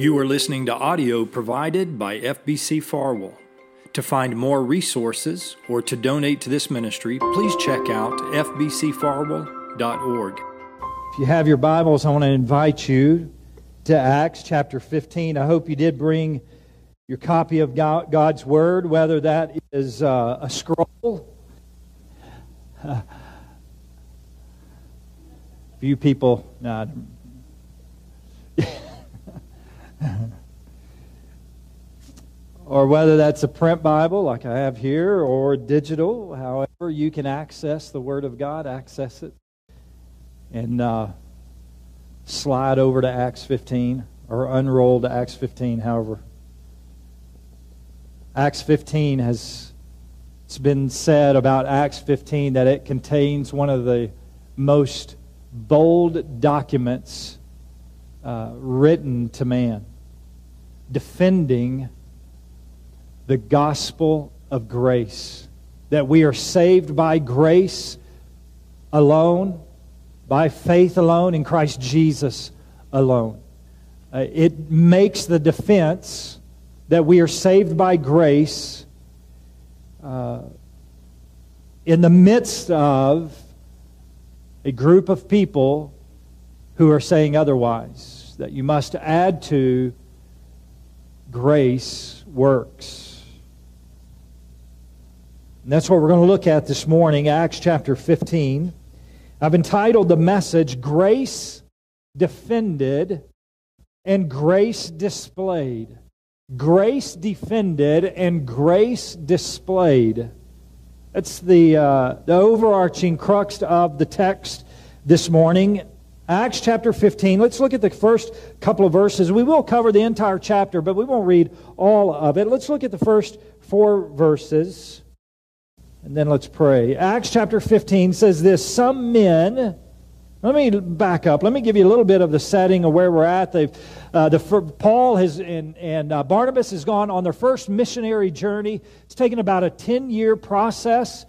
You are listening to audio provided by FBC Farwell. To find more resources or to donate to this ministry, please check out fbcfarwell.org. If you have your Bibles, I want to invite you to Acts chapter 15. I hope you did bring your copy of God's Word, whether that is uh, a scroll. Uh, few people, or whether that's a print Bible like I have here or digital, however you can access the Word of God, access it and uh, slide over to Acts 15 or unroll to Acts 15, however. Acts 15 has it's been said about Acts 15 that it contains one of the most bold documents uh, written to man, defending the gospel of grace. That we are saved by grace alone, by faith alone, in Christ Jesus alone. Uh, it makes the defense that we are saved by grace uh, in the midst of a group of people who are saying otherwise, that you must add to grace works. And that's what we're going to look at this morning, Acts chapter 15. I've entitled the message Grace Defended and Grace Displayed. Grace defended and grace displayed. That's the, uh, the overarching crux of the text this morning. Acts chapter 15. Let's look at the first couple of verses. We will cover the entire chapter, but we won't read all of it. Let's look at the first four verses, and then let's pray. Acts chapter 15 says this Some men, let me back up. Let me give you a little bit of the setting of where we're at. They've, uh, the, Paul has, and, and uh, Barnabas has gone on their first missionary journey. It's taken about a 10 year process.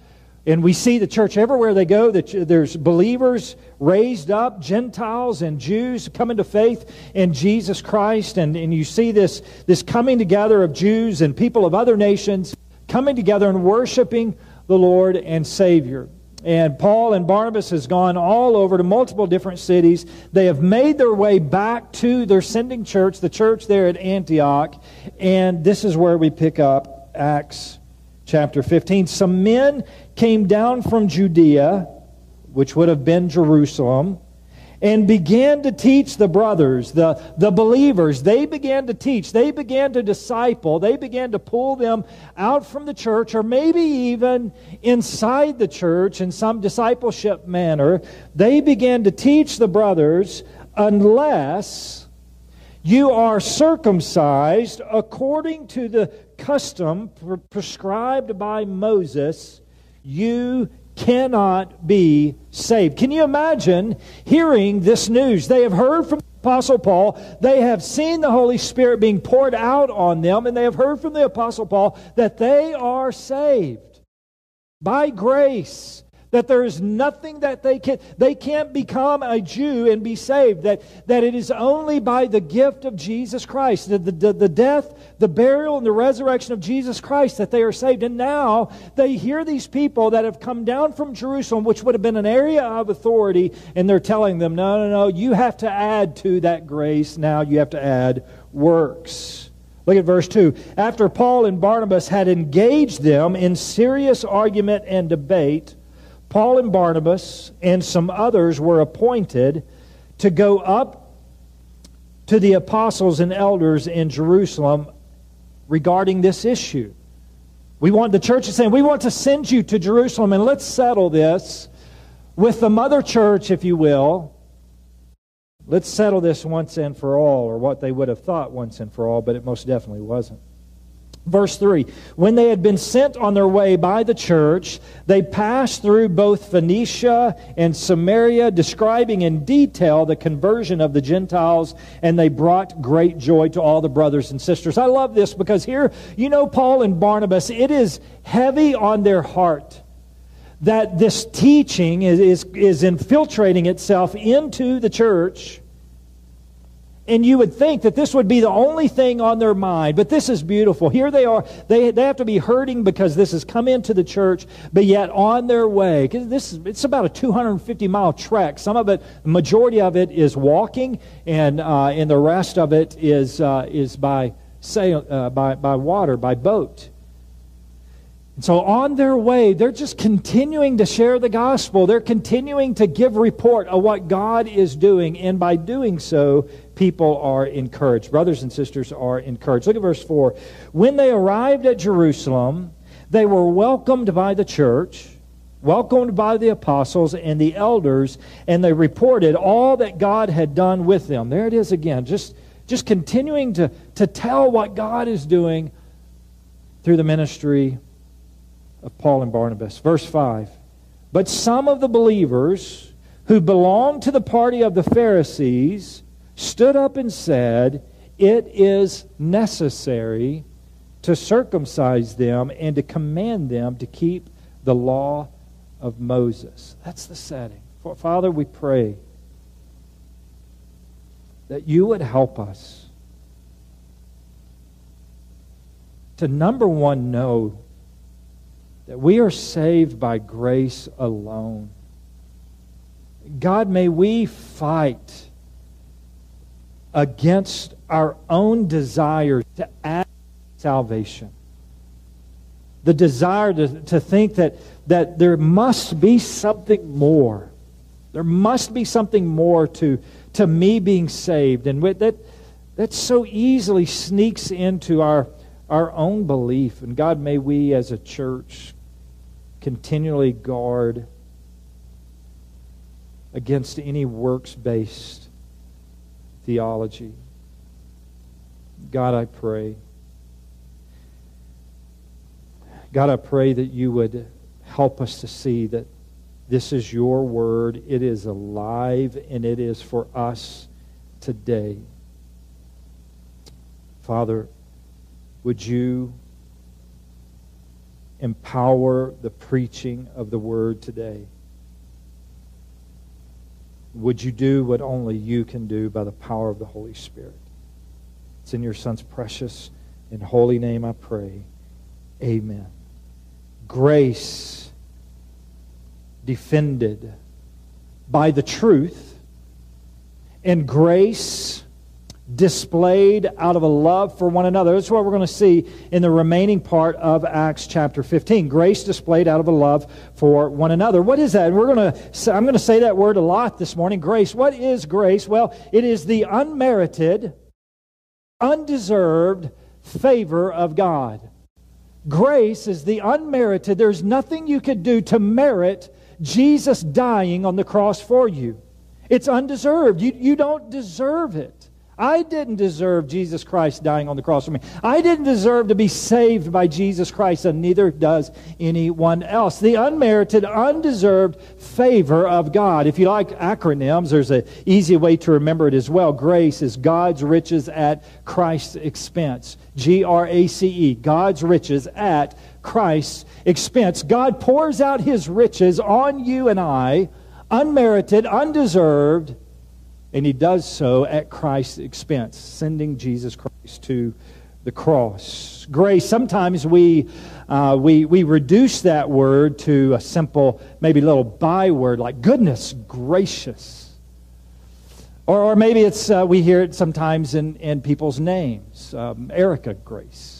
And we see the church everywhere they go, that there's believers raised up, Gentiles and Jews coming to faith in Jesus Christ. And, and you see this, this coming together of Jews and people of other nations coming together and worshiping the Lord and Savior. And Paul and Barnabas has gone all over to multiple different cities. They have made their way back to their sending church, the church there at Antioch. And this is where we pick up Acts chapter 15. Some men came down from Judea, which would have been Jerusalem, and began to teach the brothers, the, the believers. They began to teach. They began to disciple. They began to pull them out from the church, or maybe even inside the church in some discipleship manner. They began to teach the brothers, unless you are circumcised according to the custom prescribed by Moses, you cannot be saved. Can you imagine hearing this news? They have heard from Apostle Paul. They have seen the Holy Spirit being poured out on them, and they have heard from the Apostle Paul that they are saved by grace that there is nothing that they can they can't become a jew and be saved that, that it is only by the gift of jesus christ the, the, the death the burial and the resurrection of jesus christ that they are saved. And now they hear these people that have come down from jerusalem which would have been an area of authority and they're telling them no no no you have to add to that grace now. You have to add works. Look at verse 2. After Paul and Barnabas had engaged them in serious argument and debate, Paul and Barnabas and some others were appointed to go up to the apostles and elders in Jerusalem regarding this issue. We want the church is saying, we want to send you to Jerusalem and let's settle this with the mother church, if you will. Let's settle this once and for all, or what they would have thought once and for all, but it most definitely wasn't. Verse 3 When they had been sent on their way by the church, they passed through both Phoenicia and Samaria, describing in detail the conversion of the Gentiles, and they brought great joy to all the brothers and sisters. I love this because here, you know, Paul and Barnabas, it is heavy on their heart that this teaching is, is, is infiltrating itself into the church and you would think that this would be the only thing on their mind, but this is beautiful. Here they are. They, they have to be hurting because this has come into the church, but yet on their way, this it's about a 250 mile trek. Some of it, the majority of it is walking, and, uh, and the rest of it is, uh, is by, sail, uh, by, by water, by boat. And so on their way, they're just continuing to share the gospel. They're continuing to give report of what God is doing. And by doing so, people are encouraged. Brothers and sisters are encouraged. Look at verse 4. When they arrived at Jerusalem, they were welcomed by the church, welcomed by the apostles and the elders, and they reported all that God had done with them. There it is again, just, just continuing to, to tell what God is doing through the ministry of Paul and Barnabas. Verse 5 But some of the believers who belonged to the party of the Pharisees stood up and said, It is necessary to circumcise them and to command them to keep the law of Moses. That's the setting. Father, we pray that you would help us to, number one, know that we are saved by grace alone. God, may we fight against our own desire to add salvation. The desire to, to think that, that there must be something more. There must be something more to, to me being saved. And that, that so easily sneaks into our, our own belief. And God, may we as a church continually guard against any works based theology. God, I pray. God, I pray that you would help us to see that this is your word. It is alive and it is for us today. Father, would you empower the preaching of the word today. Would you do what only you can do by the power of the Holy Spirit? It's in your Son's precious and holy name I pray. Amen. Grace defended by the truth and grace displayed out of a love for one another. That's what we're going to see in the remaining part of Acts chapter 15. Grace displayed out of a love for one another. What is that? We're going to I'm going to say that word a lot this morning. Grace. What is grace? Well, it is the unmerited, undeserved favor of God. Grace is the unmerited. There's nothing you could do to merit Jesus dying on the cross for you. It's undeserved. You, you don't deserve it. I didn't deserve Jesus Christ dying on the cross for me. I didn't deserve to be saved by Jesus Christ, and neither does anyone else. The unmerited, undeserved favor of God. If you like acronyms, there's an easy way to remember it as well. Grace is God's riches at Christ's expense. G R A C E, God's riches at Christ's expense. God pours out his riches on you and I, unmerited, undeserved and he does so at Christ's expense, sending Jesus Christ to the cross. Grace, sometimes we, uh, we, we reduce that word to a simple, maybe little byword like goodness gracious. Or, or maybe it's, uh, we hear it sometimes in, in people's names um, Erica Grace.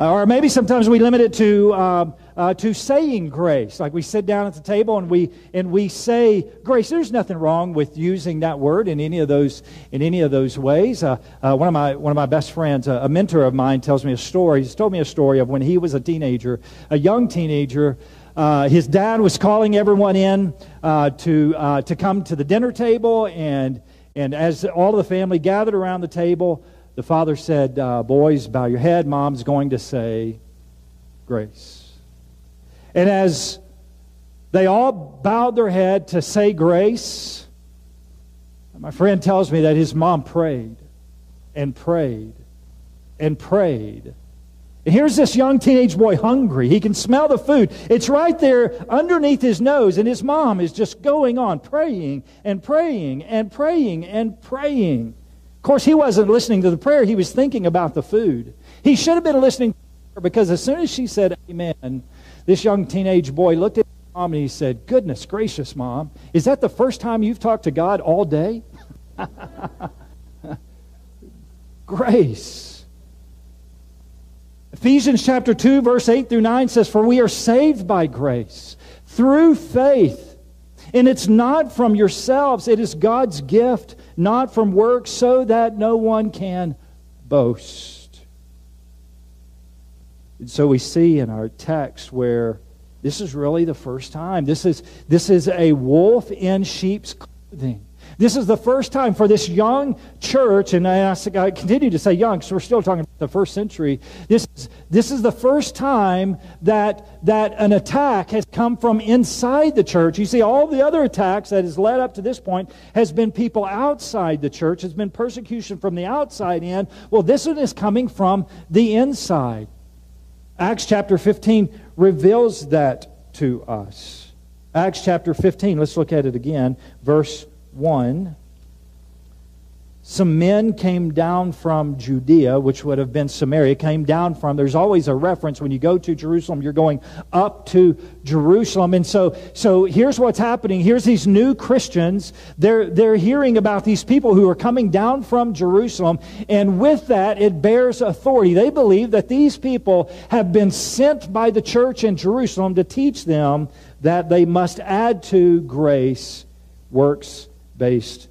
Uh, or maybe sometimes we limit it to, um, uh, to saying grace. Like we sit down at the table and we, and we say grace. There's nothing wrong with using that word in any of those, in any of those ways. Uh, uh one, of my, one of my best friends, a mentor of mine, tells me a story. He's told me a story of when he was a teenager, a young teenager. Uh, his dad was calling everyone in uh, to, to come to the dinner table, and, and as all of the family gathered around the table, the father said, uh, Boys, bow your head. Mom's going to say grace. And as they all bowed their head to say grace, my friend tells me that his mom prayed and prayed and prayed. And here's this young teenage boy hungry. He can smell the food. It's right there underneath his nose, and his mom is just going on praying and praying and praying and praying. Of course, he wasn't listening to the prayer, he was thinking about the food. He should have been listening because as soon as she said amen, this young teenage boy looked at mom and he said, Goodness gracious, mom, is that the first time you've talked to God all day? Grace. Ephesians chapter 2, verse 8 through 9 says, For we are saved by grace through faith. And it's not from yourselves, it is God's gift, not from works, so that no one can boast. And so we see in our text where this is really the first time. This is, this is a wolf in sheep's clothing. This is the first time for this young church, and I, I continue to say young because we're still talking about the first century. This, this is the first time that, that an attack has come from inside the church. You see, all the other attacks that has led up to this point has been people outside the church, has been persecution from the outside in. Well, this one is coming from the inside. Acts chapter 15 reveals that to us. Acts chapter 15, let's look at it again, verse 1 some men came down from Judea, which would have been Samaria, came down from. There's always a reference when you go to Jerusalem, you're going up to Jerusalem. And so, so here's what's happening. Here's these new Christians. They're, they're hearing about these people who are coming down from Jerusalem. And with that, it bears authority. They believe that these people have been sent by the church in Jerusalem to teach them that they must add to grace works based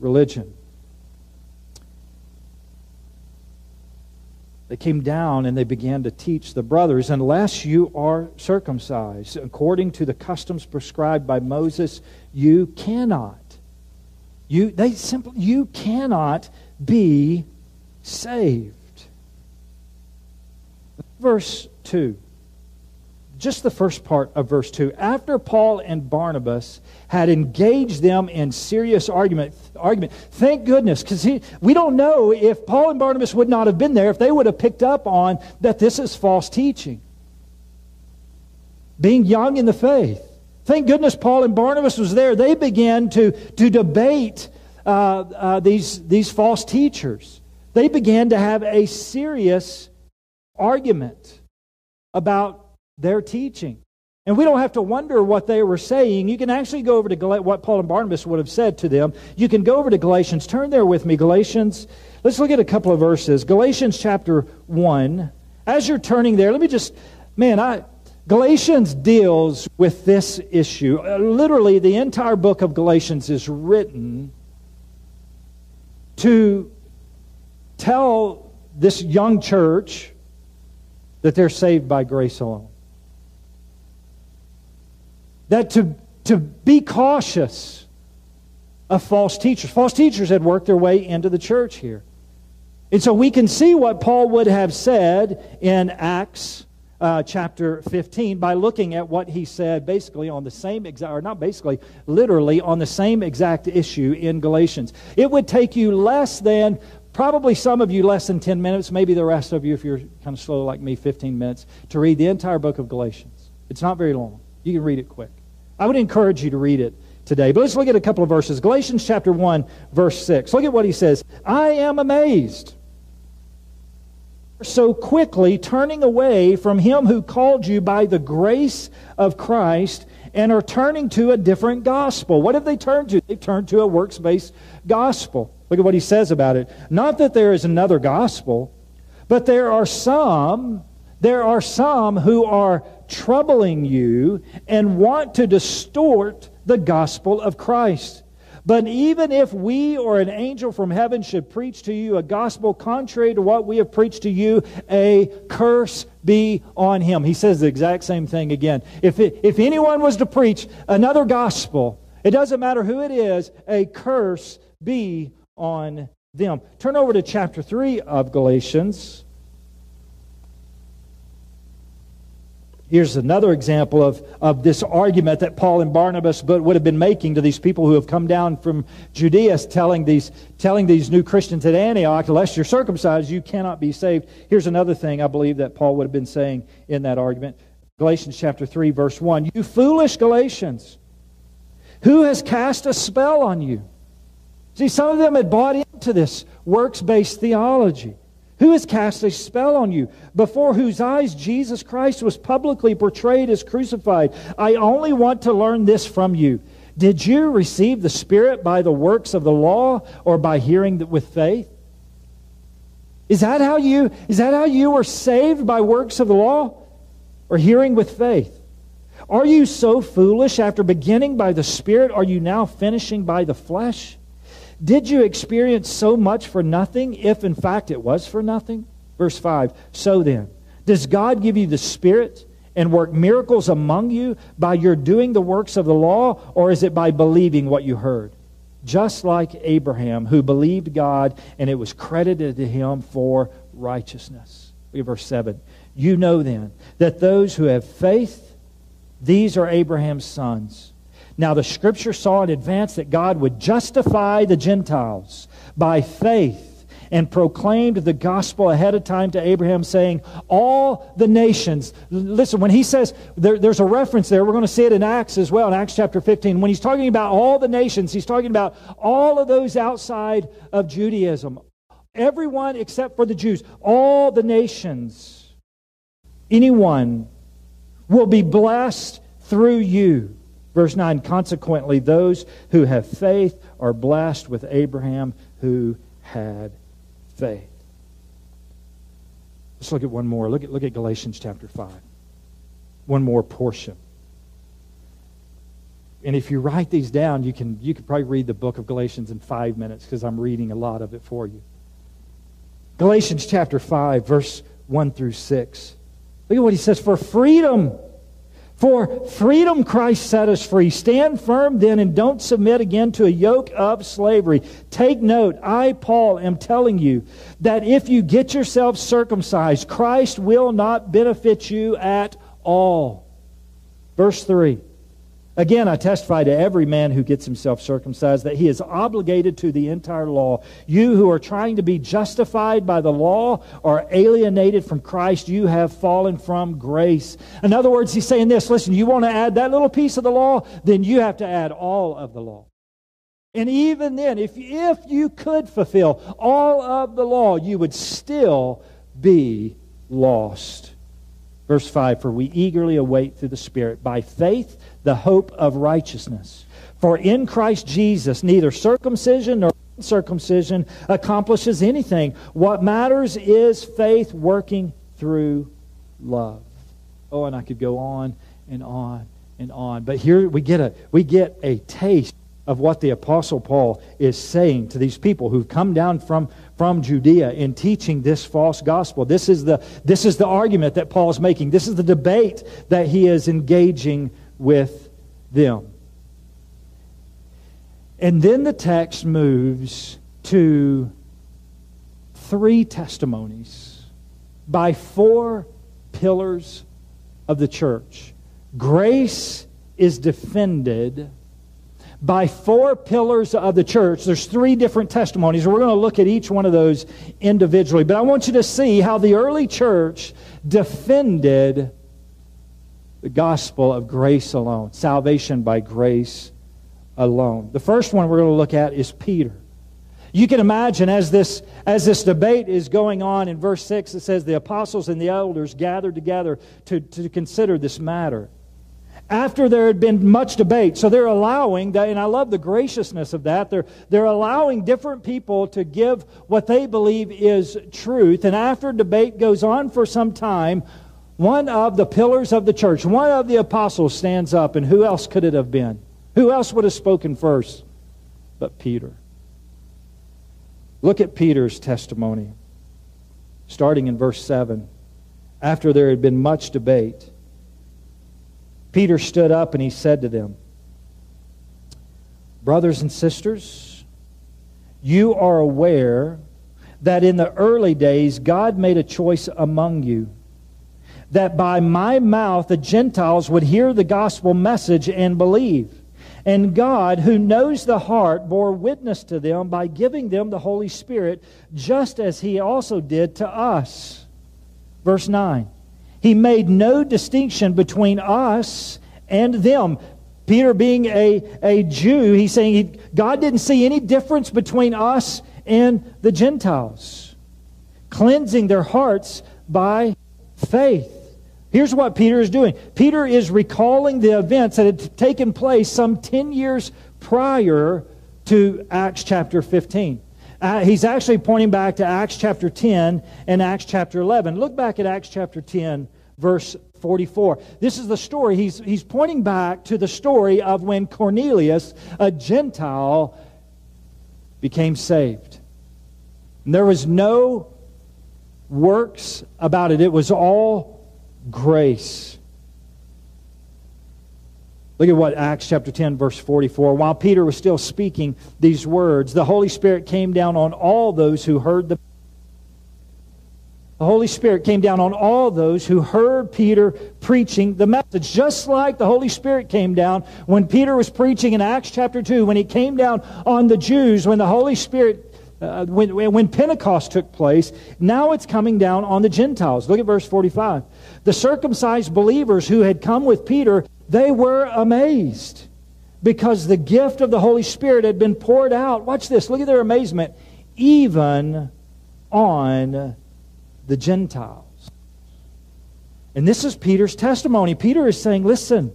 religion. They came down and they began to teach the brothers, unless you are circumcised according to the customs prescribed by Moses, you cannot. You, they simply, you cannot be saved. Verse 2 just the first part of verse 2. After Paul and Barnabas had engaged them in serious argument, argument thank goodness, because we don't know if Paul and Barnabas would not have been there if they would have picked up on that this is false teaching. Being young in the faith. Thank goodness Paul and Barnabas was there. They began to, to debate uh, uh, these, these false teachers. They began to have a serious argument about their teaching. And we don't have to wonder what they were saying. You can actually go over to Gal- what Paul and Barnabas would have said to them. You can go over to Galatians. Turn there with me, Galatians. Let's look at a couple of verses. Galatians chapter 1. As you're turning there, let me just, man, I. Galatians deals with this issue. Uh, literally, the entire book of Galatians is written to tell this young church that they're saved by grace alone that to, to be cautious of false teachers. False teachers had worked their way into the church here. And so we can see what Paul would have said in Acts uh, chapter 15 by looking at what he said basically on the same exact, or not basically, literally on the same exact issue in Galatians. It would take you less than, probably some of you less than 10 minutes, maybe the rest of you, if you're kind of slow like me, 15 minutes, to read the entire book of Galatians. It's not very long. You can read it quick. I would encourage you to read it today. But let's look at a couple of verses. Galatians chapter 1, verse 6. Look at what he says. I am amazed. So quickly turning away from him who called you by the grace of Christ and are turning to a different gospel. What have they turned to? They've turned to a works based gospel. Look at what he says about it. Not that there is another gospel, but there are some, there are some who are troubling you and want to distort the gospel of Christ. But even if we or an angel from heaven should preach to you a gospel contrary to what we have preached to you, a curse be on him. He says the exact same thing again. If, it, if anyone was to preach another gospel, it doesn't matter who it is, a curse be on them. Turn over to chapter 3 of Galatians. Here's another example of, of this argument that Paul and Barnabas would have been making to these people who have come down from Judea, telling these, telling these new Christians at Antioch, unless you're circumcised, you cannot be saved. Here's another thing I believe that Paul would have been saying in that argument. Galatians chapter 3, verse 1. You foolish Galatians, who has cast a spell on you? See, some of them had bought into this works based theology? Who has cast a spell on you, before whose eyes Jesus Christ was publicly portrayed as crucified? I only want to learn this from you. Did you receive the Spirit by the works of the law or by hearing with faith? Is that how you, is that how you were saved by works of the law or hearing with faith? Are you so foolish after beginning by the Spirit? Are you now finishing by the flesh? Did you experience so much for nothing, if in fact it was for nothing? Verse 5 So then, does God give you the Spirit and work miracles among you by your doing the works of the law, or is it by believing what you heard? Just like Abraham, who believed God, and it was credited to him for righteousness. Verse 7. You know then that those who have faith, these are Abraham's sons. Now, the scripture saw in advance that God would justify the Gentiles by faith and proclaimed the gospel ahead of time to Abraham, saying, All the nations. Listen, when he says, there, there's a reference there, we're going to see it in Acts as well, in Acts chapter 15. When he's talking about all the nations, he's talking about all of those outside of Judaism. Everyone except for the Jews. All the nations. Anyone will be blessed through you. Verse 9 Consequently, those who have faith are blessed with Abraham who had faith. Let's look at one more. Look at, look at Galatians chapter 5. One more portion. And if you write these down, you can, you can probably read the book of Galatians in five minutes because I'm reading a lot of it for you. Galatians chapter 5, verse 1 through 6. Look at what he says For freedom for freedom Christ set us free. Stand firm then and don't submit again to a yoke of slavery. Take note, I, Paul, am telling you that if you get yourself circumcised, Christ will not benefit you at all. Verse 3. Again, I testify to every man who gets himself circumcised that he is obligated to the entire law. You who are trying to be justified by the law are alienated from Christ, you have fallen from grace. In other words, he's saying this listen, you want to add that little piece of the law, then you have to add all of the law. And even then, if, if you could fulfill all of the law, you would still be lost. Verse 5 For we eagerly await through the Spirit by faith the hope of righteousness. For in Christ Jesus, neither circumcision nor circumcision accomplishes anything. What matters is faith working through love. Oh, and I could go on and on and on. But here we get a, we get a taste of what the Apostle Paul is saying to these people who've come down from, from Judea in teaching this false gospel. This is, the, this is the argument that Paul is making. This is the debate that he is engaging with them. And then the text moves to three testimonies by four pillars of the church. Grace is defended by four pillars of the church. There's three different testimonies. We're going to look at each one of those individually. But I want you to see how the early church defended the gospel of grace alone, salvation by grace alone. The first one we're going to look at is Peter. You can imagine as this, as this debate is going on in verse 6, it says the apostles and the elders gathered together to, to consider this matter. After there had been much debate, so they're allowing that, and I love the graciousness of that. They're, they're allowing different people to give what they believe is truth. And after debate goes on for some time, one of the pillars of the church, one of the apostles stands up, and who else could it have been? Who else would have spoken first but Peter? Look at Peter's testimony, starting in verse 7. After there had been much debate, Peter stood up and he said to them, Brothers and sisters, you are aware that in the early days God made a choice among you that by my mouth the Gentiles would hear the gospel message and believe. And God, who knows the heart, bore witness to them by giving them the Holy Spirit, just as He also did to us. Verse 9 He made no distinction between us and them. Peter, being a, a Jew, he's saying he, God didn't see any difference between us and the Gentiles, cleansing their hearts by faith. Here's what Peter is doing Peter is recalling the events that had taken place some 10 years prior to Acts chapter 15. Uh, he's actually pointing back to Acts chapter 10 and Acts chapter 11. Look back at Acts chapter 10, verse 44. This is the story. He's, he's pointing back to the story of when Cornelius, a Gentile, became saved. And there was no works about it, it was all grace. Look at what Acts chapter 10, verse 44. While Peter was still speaking these words, the Holy Spirit came down on all those who heard the the Holy Spirit came down on all those who heard Peter preaching the message, just like the Holy Spirit came down when Peter was preaching in Acts chapter 2, when he came down on the Jews, when the Holy Spirit, uh, when, when Pentecost took place, now it's coming down on the Gentiles. Look at verse 45. The circumcised believers who had come with Peter they were amazed because the gift of the Holy Spirit had been poured out. Watch this. Look at their amazement. Even on the Gentiles. And this is Peter's testimony. Peter is saying, listen,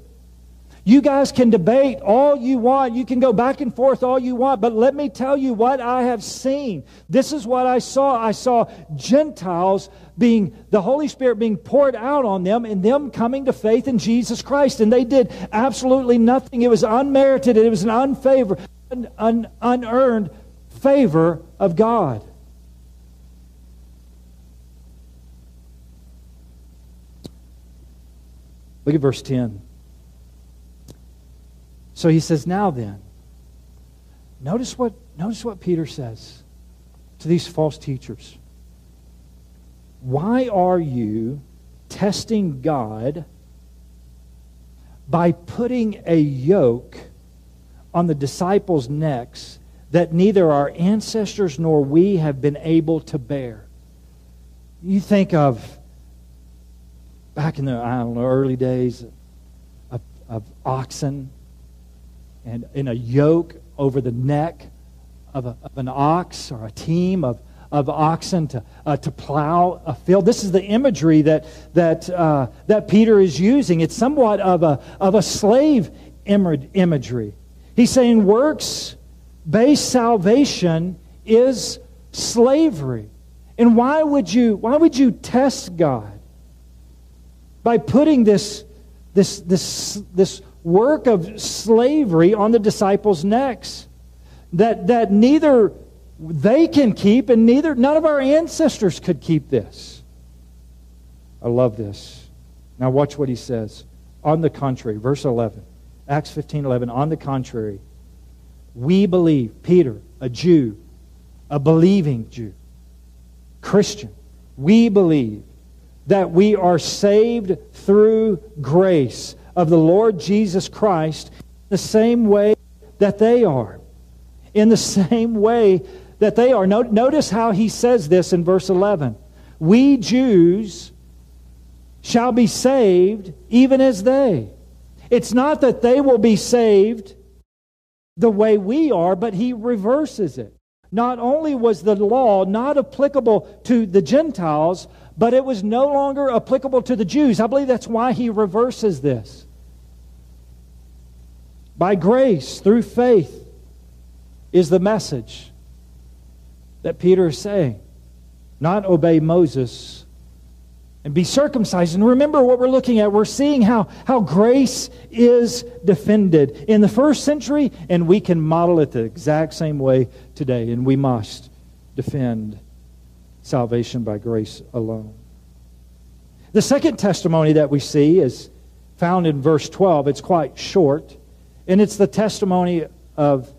you guys can debate all you want. You can go back and forth all you want. But let me tell you what I have seen. This is what I saw. I saw Gentiles being, the Holy Spirit being poured out on them and them coming to faith in Jesus Christ. And they did absolutely nothing. It was unmerited. It was an unfavor, an, un, unearned favor of God. Look at verse 10. So he says, Now then, notice what, notice what Peter says to these false teachers. Why are you testing God by putting a yoke on the disciples' necks that neither our ancestors nor we have been able to bear? You think of back in the I don't know early days of, of oxen and in a yoke over the neck of, a, of an ox or a team of, of oxen to, uh, to plow a field. This is the imagery that, that, uh, that Peter is using. It's somewhat of a, of a slave imagery. He's saying works based salvation is slavery. And why would you, why would you test God? By putting this, this, this, this work of slavery on the disciples' necks that, that neither they can keep and neither none of our ancestors could keep this. I love this. Now watch what he says. On the contrary, verse 11. Acts 15 11. On the contrary, we believe, Peter, a Jew, a believing Jew, Christian, we believe that we are saved through grace of the Lord Jesus Christ the same way that they are. In the same way that they are. Notice how he says this in verse 11. We Jews shall be saved even as they. It's not that they will be saved the way we are, but he reverses it. Not only was the law not applicable to the Gentiles, but it was no longer applicable to the Jews. I believe that's why he reverses this. By grace, through faith, is the message that Peter is saying. Not obey Moses and be circumcised. And remember what we're looking at. We're seeing how, how grace is defended in the first century, and we can model it the exact same way today. And we must defend salvation by grace alone. The second testimony that we see is found in verse 12. It's quite short, and it's the testimony of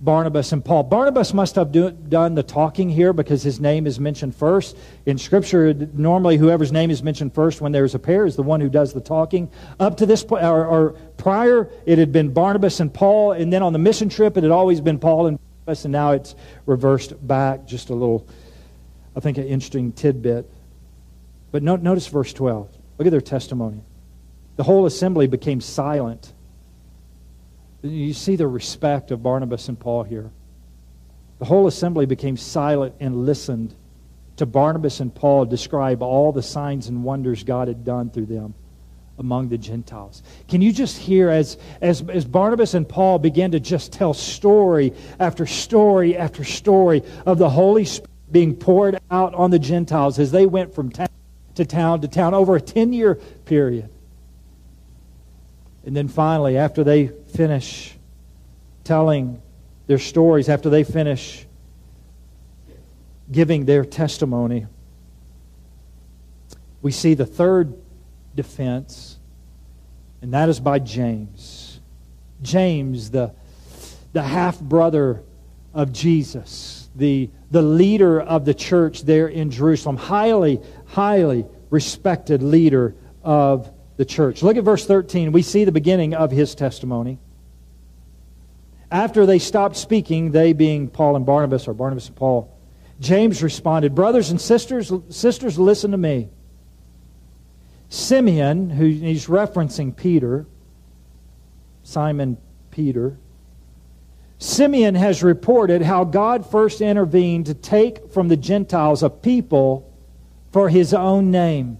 Barnabas and Paul. Barnabas must have do, done the talking here because his name is mentioned first. In Scripture, normally whoever's name is mentioned first when there's a pair is the one who does the talking. Up to this point, or, or prior, it had been Barnabas and Paul, and then on the mission trip, it had always been Paul and Barnabas, and now it's reversed back. Just a little, I think, an interesting tidbit. But no, notice verse 12. Look at their testimony. The whole assembly became silent you see the respect of Barnabas and Paul here. The whole assembly became silent and listened to Barnabas and Paul describe all the signs and wonders God had done through them among the Gentiles. Can you just hear as, as, as Barnabas and Paul began to just tell story after story after story of the Holy Spirit being poured out on the Gentiles as they went from town to town to town over a 10 year period? And then finally, after they finish telling their stories, after they finish giving their testimony, we see the third defense, and that is by James. James, the, the half brother of Jesus, the, the leader of the church there in Jerusalem, highly, highly respected leader of the church. Look at verse 13. We see the beginning of his testimony. After they stopped speaking, they being Paul and Barnabas, or Barnabas and Paul, James responded, Brothers and sisters, sisters, listen to me. Simeon, who he's referencing Peter, Simon Peter, Simeon has reported how God first intervened to take from the Gentiles a people for his own name.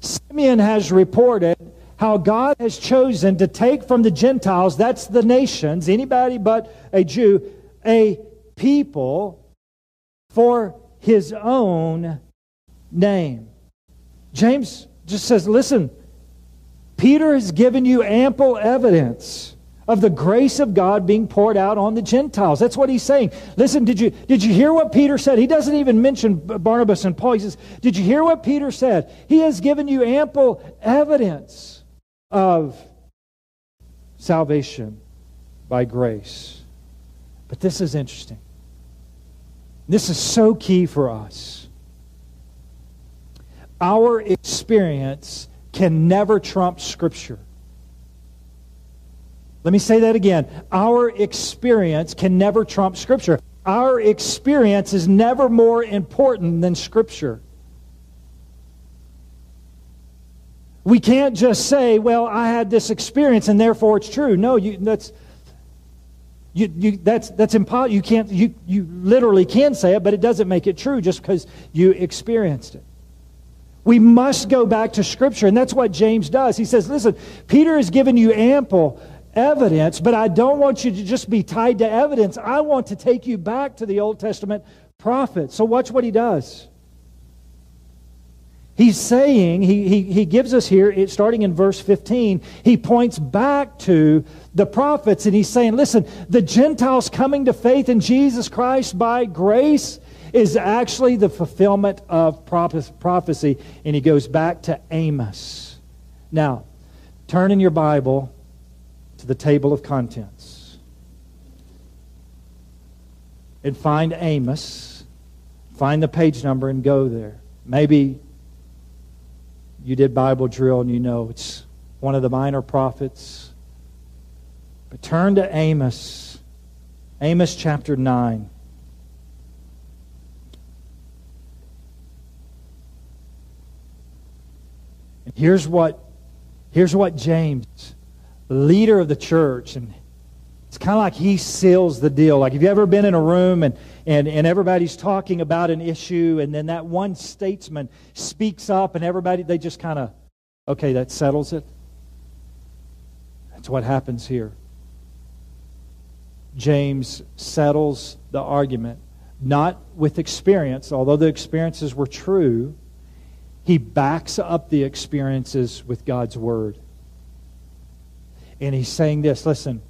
Simeon has reported how God has chosen to take from the Gentiles, that's the nations, anybody but a Jew, a people for his own name. James just says, listen, Peter has given you ample evidence of the grace of God being poured out on the Gentiles. That's what he's saying. Listen, did you, did you hear what Peter said? He doesn't even mention Barnabas and Paul. He says, Did you hear what Peter said? He has given you ample evidence of salvation by grace. But this is interesting. This is so key for us. Our experience can never trump Scripture. Let me say that again. Our experience can never trump Scripture. Our experience is never more important than Scripture. We can't just say, well, I had this experience and therefore it's true. No, you, that's, you, you, that's, that's impossible. You, can't, you, you literally can say it, but it doesn't make it true just because you experienced it. We must go back to Scripture, and that's what James does. He says, Listen, Peter has given you ample evidence, but I don't want you to just be tied to evidence. I want to take you back to the Old Testament prophets. So watch what he does. He's saying, he, he, he gives us here, starting in verse 15, he points back to the prophets and he's saying, listen, the Gentiles coming to faith in Jesus Christ by grace is actually the fulfillment of prophecy. And he goes back to Amos. Now, turn in your Bible to the table of contents and find Amos, find the page number and go there. Maybe you did Bible drill and you know it's one of the minor prophets. But turn to Amos, Amos chapter 9. And here's what, here's what James, leader of the church, and it's kind of like he seals the deal. Like, have you ever been in a room and, and, and everybody's talking about an issue, and then that one statesman speaks up, and everybody, they just kind of, okay, that settles it? That's what happens here. James settles the argument, not with experience, although the experiences were true, he backs up the experiences with God's Word. And he's saying this listen,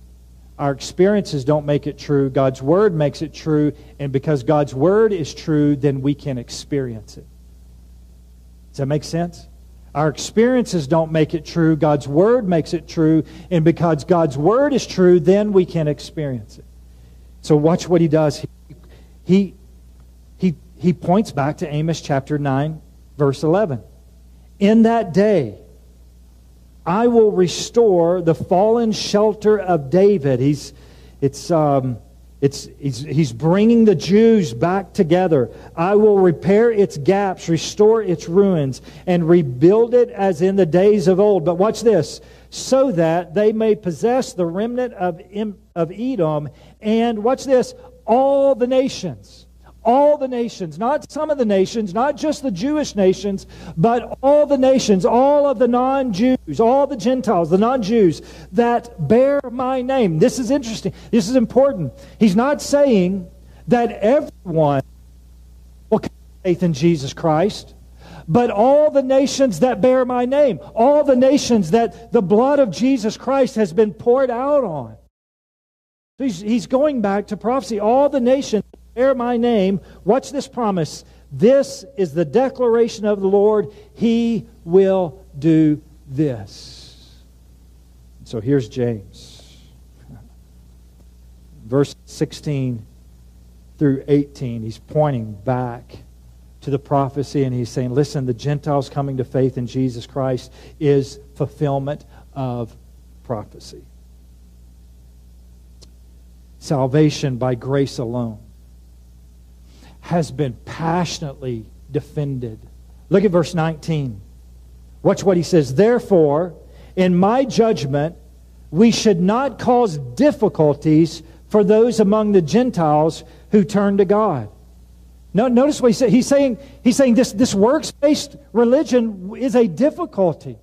our experiences don't make it true. God's Word makes it true. And because God's Word is true, then we can experience it. Does that make sense? Our experiences don't make it true. God's Word makes it true. And because God's Word is true, then we can experience it. So watch what he does. He, he, he, he points back to Amos chapter 9, verse 11. In that day, I will restore the fallen shelter of David. He's, it's, um, it's, he's, he's bringing the Jews back together. I will repair its gaps, restore its ruins, and rebuild it as in the days of old. But watch this so that they may possess the remnant of, of Edom and, watch this, all the nations. All the nations, not some of the nations, not just the Jewish nations, but all the nations, all of the non Jews, all the Gentiles, the non Jews that bear my name. This is interesting. This is important. He's not saying that everyone will come to faith in Jesus Christ but all the nations that bear my name, all the nations that the blood of Jesus Christ has been poured out on. He's, he's going back to prophecy. All the nations bear my name. Watch this promise. This is the declaration of the Lord. He will do this. So here's James. Verse 16 through 18, he's pointing back to the prophecy, and he's saying, listen, the Gentiles coming to faith in Jesus Christ is fulfillment of prophecy. Salvation by grace alone has been passionately defended. Look at verse 19. Watch what he says. Therefore, in my judgment, we should not cause difficulties for those among the Gentiles who turn to God. No, notice what he said. He's saying, he's saying this, this works based religion is a difficulty.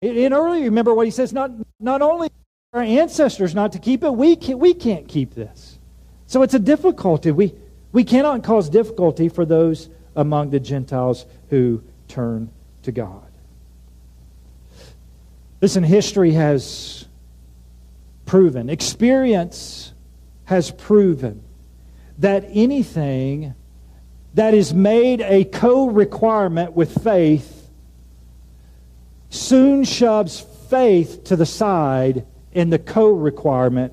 In earlier, remember what he says not, not only our ancestors not to keep it, we, can, we can't keep this. So it's a difficulty. We, we cannot cause difficulty for those among the Gentiles who turn to God. Listen, history has proven, experience has proven that anything that is made a co requirement with faith soon shoves faith to the side, and the co requirement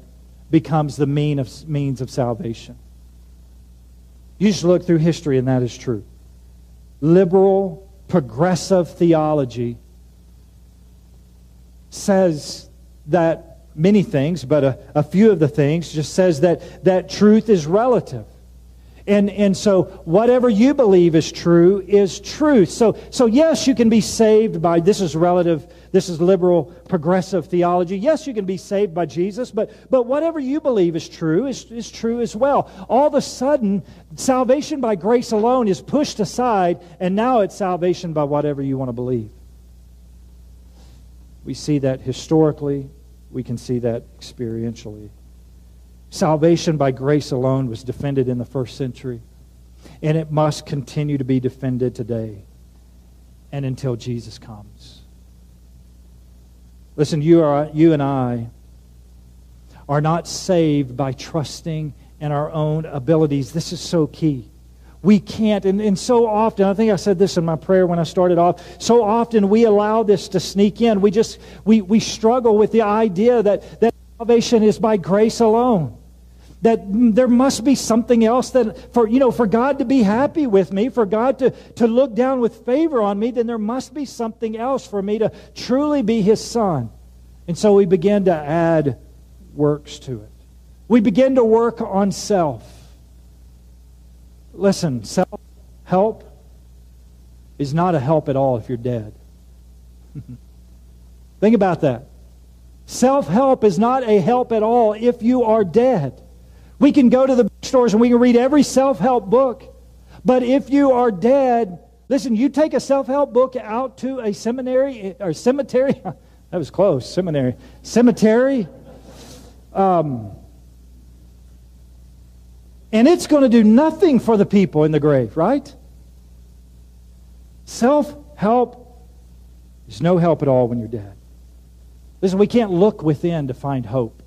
becomes the mean of, means of salvation. You just look through history, and that is true. Liberal, progressive theology says that many things, but a, a few of the things just says that, that truth is relative. And, and so whatever you believe is true is truth. So, so yes, you can be saved by, this is relative, this is liberal progressive theology. Yes, you can be saved by Jesus, but, but whatever you believe is true is, is true as well. All of a sudden, salvation by grace alone is pushed aside, and now it's salvation by whatever you want to believe. We see that historically, we can see that experientially. Salvation by grace alone was defended in the first century, and it must continue to be defended today and until Jesus comes. Listen, you, are, you and I are not saved by trusting in our own abilities. This is so key. We can't, and, and so often, I think I said this in my prayer when I started off, so often we allow this to sneak in. We just, we, we struggle with the idea that, that salvation is by grace alone that there must be something else that for you know for god to be happy with me for god to, to look down with favor on me then there must be something else for me to truly be his son. And so we begin to add works to it. We begin to work on self. Listen self help is not a help at all if you're dead. Think about that. Self help is not a help at all if you are dead we can go to the bookstores and we can read every self help book. But if you are dead, listen, you take a self help book out to a seminary or cemetery. that was close, seminary. Cemetery. Um, and it's going to do nothing for the people in the grave, right? Self help is no help at all when you're dead. Listen, we can't look within to find hope.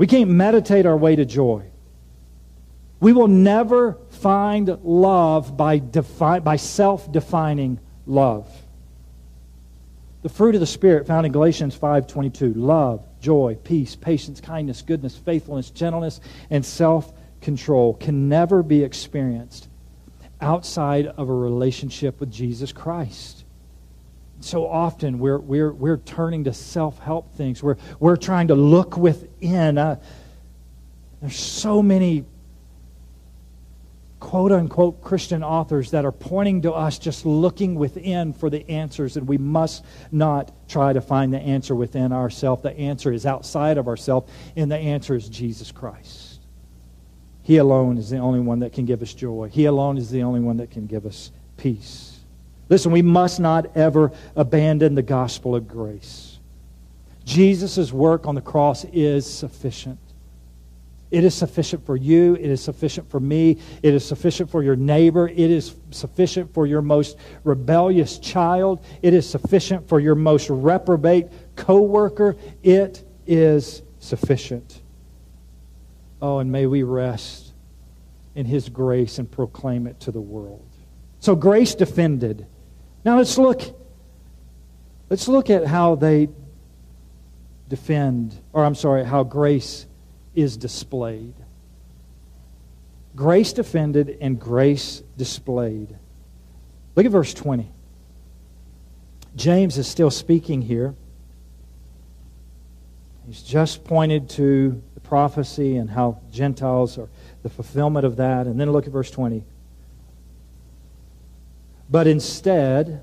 We can't meditate our way to joy. We will never find love by, defi- by self defining love. The fruit of the Spirit found in Galatians 5.22, love, joy, peace, patience, kindness, goodness, faithfulness, gentleness, and self-control can never be experienced outside of a relationship with Jesus Christ so often we're, we're, we're turning to self help things. We're, we're trying to look within. Uh, there's so many quote unquote Christian authors that are pointing to us just looking within for the answers, and we must not try to find the answer within ourselves. The answer is outside of ourselves, and the answer is Jesus Christ. He alone is the only one that can give us joy. He alone is the only one that can give us peace. Listen, we must not ever abandon the gospel of grace. Jesus' work on the cross is sufficient. It is sufficient for you. It is sufficient for me. It is sufficient for your neighbor. It is sufficient for your most rebellious child. It is sufficient for your most reprobate coworker. It is sufficient. Oh, and may we rest in his grace and proclaim it to the world. So grace defended. Now let's look let's look at how they defend or I'm sorry, how grace is displayed. Grace defended and grace displayed. Look at verse 20. James is still speaking here. He's just pointed to the prophecy and how Gentiles are the fulfillment of that. And then look at verse 20. But instead,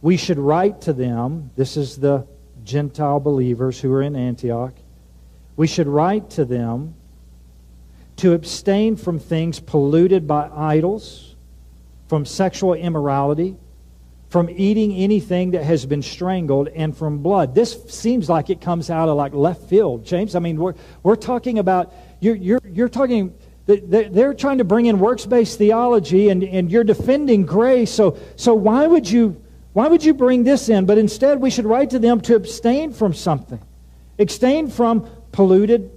we should write to them, this is the Gentile believers who are in Antioch, we should write to them to abstain from things polluted by idols, from sexual immorality, from eating anything that has been strangled, and from blood. This seems like it comes out of like left field, James. I mean, we're, we're talking about, you're, you're, you're talking, they're trying to bring in works based theology, and, and you're defending grace. So, so why, would you, why would you bring this in? But instead, we should write to them to abstain from something. Abstain from polluted,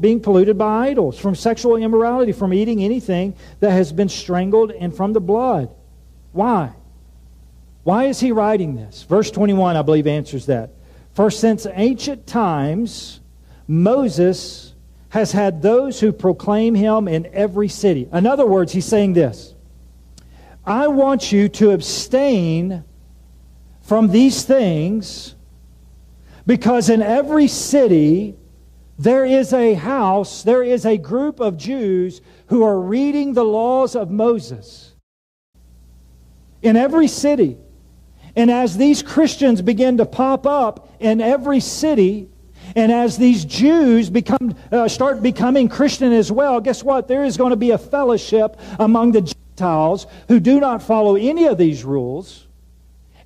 being polluted by idols, from sexual immorality, from eating anything that has been strangled, and from the blood. Why? Why is he writing this? Verse 21, I believe, answers that. For since ancient times, Moses has had those who proclaim him in every city. In other words, he's saying this I want you to abstain from these things because in every city there is a house, there is a group of Jews who are reading the laws of Moses. In every city. And as these Christians begin to pop up in every city, and as these Jews become, uh, start becoming Christian as well, guess what? There is going to be a fellowship among the Gentiles who do not follow any of these rules,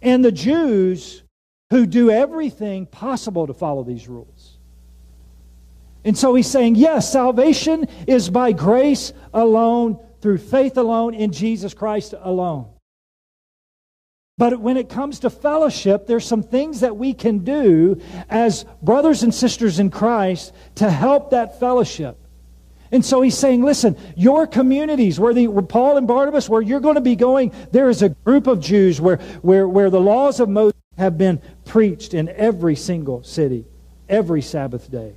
and the Jews who do everything possible to follow these rules. And so he's saying, yes, salvation is by grace alone, through faith alone, in Jesus Christ alone. But when it comes to fellowship, there's some things that we can do as brothers and sisters in Christ to help that fellowship. And so he's saying, listen, your communities, where, the, where Paul and Barnabas, where you're going to be going, there is a group of Jews where, where, where the laws of Moses have been preached in every single city, every Sabbath day.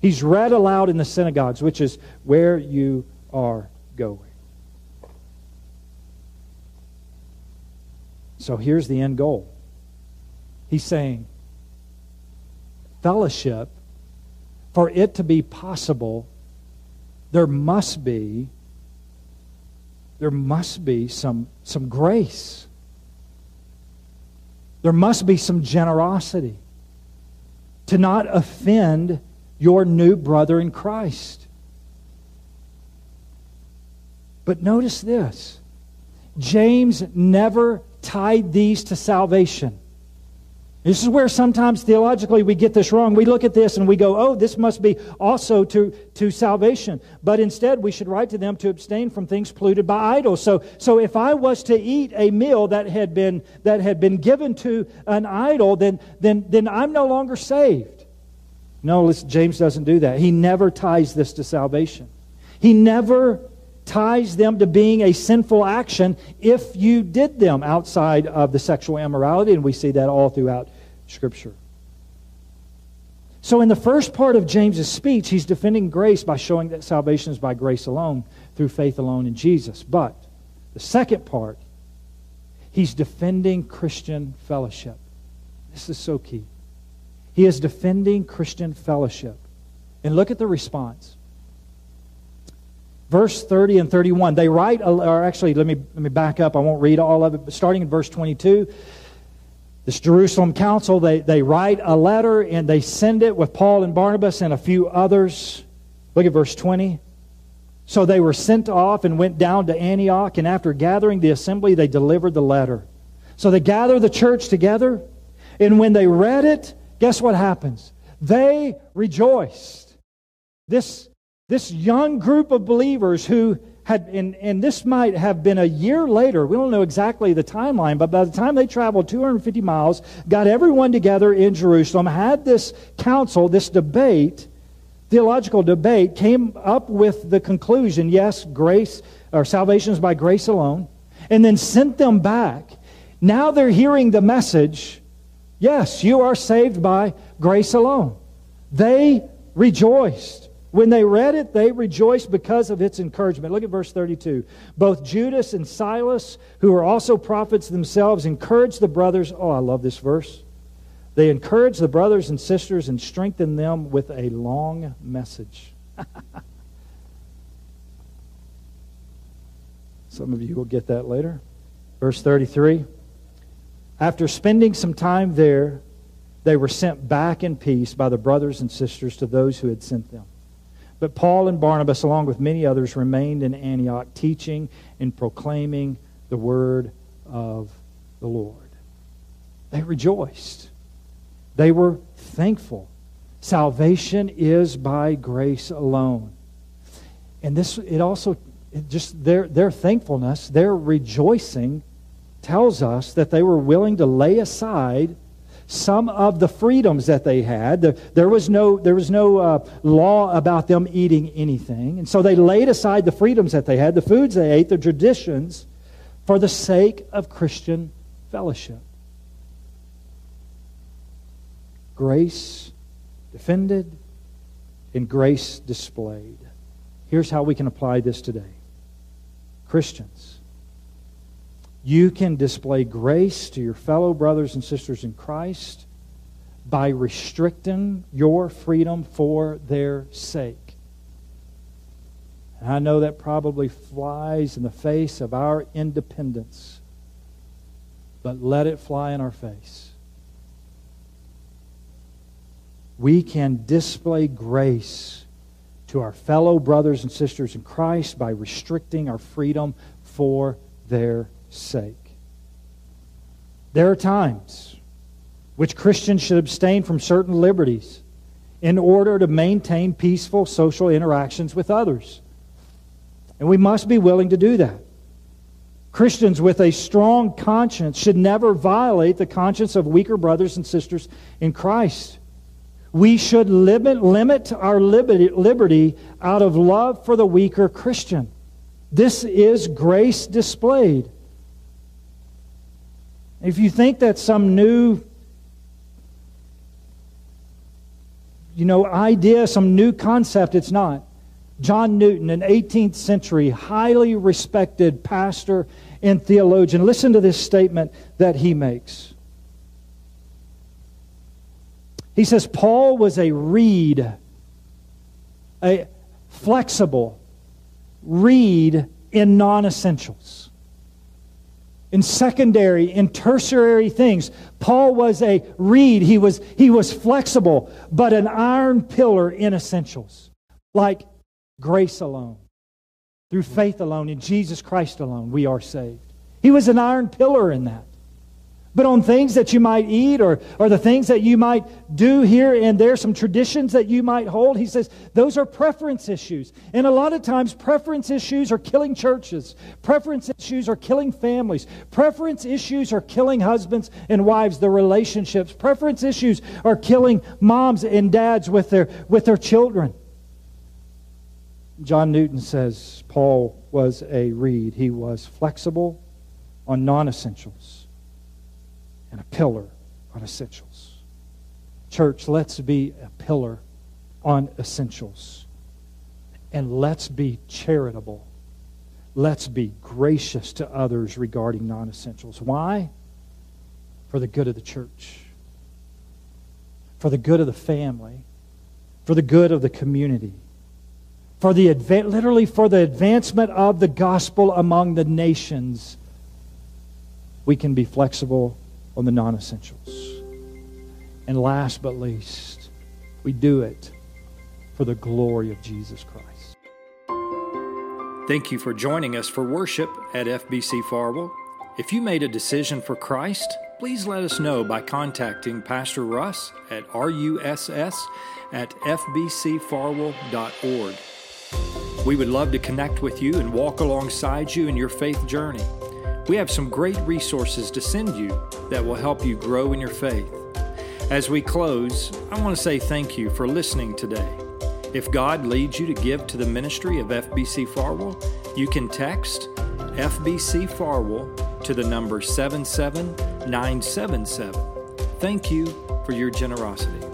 He's read aloud in the synagogues, which is where you are going. So here's the end goal. He's saying, fellowship, for it to be possible, there must be there must be some, some grace. There must be some generosity to not offend your new brother in Christ. But notice this James never tied these to salvation. This is where sometimes theologically we get this wrong. We look at this and we go, oh, this must be also to, to salvation. But instead, we should write to them to abstain from things polluted by idols. So, so if I was to eat a meal that had been, that had been given to an idol, then, then, then I'm no longer saved. No, listen, James doesn't do that. He never ties this to salvation. He never ties them to being a sinful action if you did them outside of the sexual immorality, and we see that all throughout Scripture. So, in the first part of James's speech, he's defending grace by showing that salvation is by grace alone, through faith alone in Jesus. But the second part, he's defending Christian fellowship. This is so key. He is defending Christian fellowship. And look at the response. Verse 30 and 31. They write, or actually, let me, let me back up. I won't read all of it, but starting in verse 22, this Jerusalem council, they, they write a letter and they send it with Paul and Barnabas and a few others. Look at verse 20. So they were sent off and went down to Antioch, and after gathering the assembly, they delivered the letter. So they gather the church together, and when they read it, guess what happens? They rejoiced. This, this young group of believers who had, and, and this might have been a year later, we don't know exactly the timeline, but by the time they traveled 250 miles, got everyone together in Jerusalem, had this council, this debate, theological debate came up with the conclusion yes, grace or salvation is by grace alone, and then sent them back. Now they're hearing the message yes, you are saved by grace alone. They rejoiced. When they read it, they rejoiced because of its encouragement. Look at verse 32. Both Judas and Silas, who are also prophets themselves, encouraged the brothers. Oh, I love this verse. They encouraged the brothers and sisters and strengthened them with a long message. Some of you will get that later. Verse 33 After spending some time there, they were sent back in peace by the brothers and sisters to those who had sent them. But Paul and Barnabas, along with many others, remained in Antioch, teaching and proclaiming the word of the Lord. They rejoiced. They were thankful. Salvation is by grace alone. And this, it also, it just their, their thankfulness, their rejoicing tells us that they were willing to lay aside some of the freedoms that they had. There was no, there was no uh, law about them eating anything. And so they laid aside the freedoms that they had, the foods they ate, the traditions, for the sake of Christian fellowship grace defended and grace displayed. Here's how we can apply this today Christians, you can display grace to your fellow brothers and sisters in Christ by restricting your freedom for their sake. And I know that probably flies in the face of our independence, but let it fly in our face. we can display grace to our fellow brothers and sisters in Christ by restricting our freedom for their sake. There are times which Christians should abstain from certain liberties in order to maintain peaceful social interactions with others. And we must be willing to do that. Christians with a strong conscience should never violate the conscience of weaker brothers and sisters in Christ. We should limit, limit our liberty, liberty out of love for the weaker Christian. This is grace displayed. If you think that some new you know idea, some new concept, it's not. John Newton, an 18th century highly respected pastor and theologian, listen to this statement that he makes. He says Paul was a reed, a flexible reed in non essentials. In secondary, in tertiary things, Paul was a reed. He was, he was flexible, but an iron pillar in essentials, like grace alone. Through faith alone, in Jesus Christ alone, we are saved. He was an iron pillar in that. But on things that you might eat or, or the things that you might do here and there, some traditions that you might hold, he says those are preference issues. And a lot of times, preference issues are killing churches. Preference issues are killing families. Preference issues are killing husbands and wives, the relationships. Preference issues are killing moms and dads with their, with their children. John Newton says Paul was a reed, he was flexible on non essentials and a pillar on essentials. Church, let's be a pillar on essentials. And let's be charitable. Let's be gracious to others regarding non essentials. Why? For the good of the church, for the good of the family, for the good of the community, for the adva- literally for the advancement of the gospel among the nations, we can be flexible on the non essentials. And last but least, we do it for the glory of Jesus Christ. Thank you for joining us for worship at FBC Farwell. If you made a decision for Christ, please let us know by contacting Pastor Russ at russ at fbcfarwell.org. We would love to connect with you and walk alongside you in your faith journey. We have some great resources to send you that will help you grow in your faith. As we close, I want to say thank you for listening today. If God leads you to give to the ministry of FBC Farwell, you can text FBC Farwell to the number 77977. Thank you for your generosity.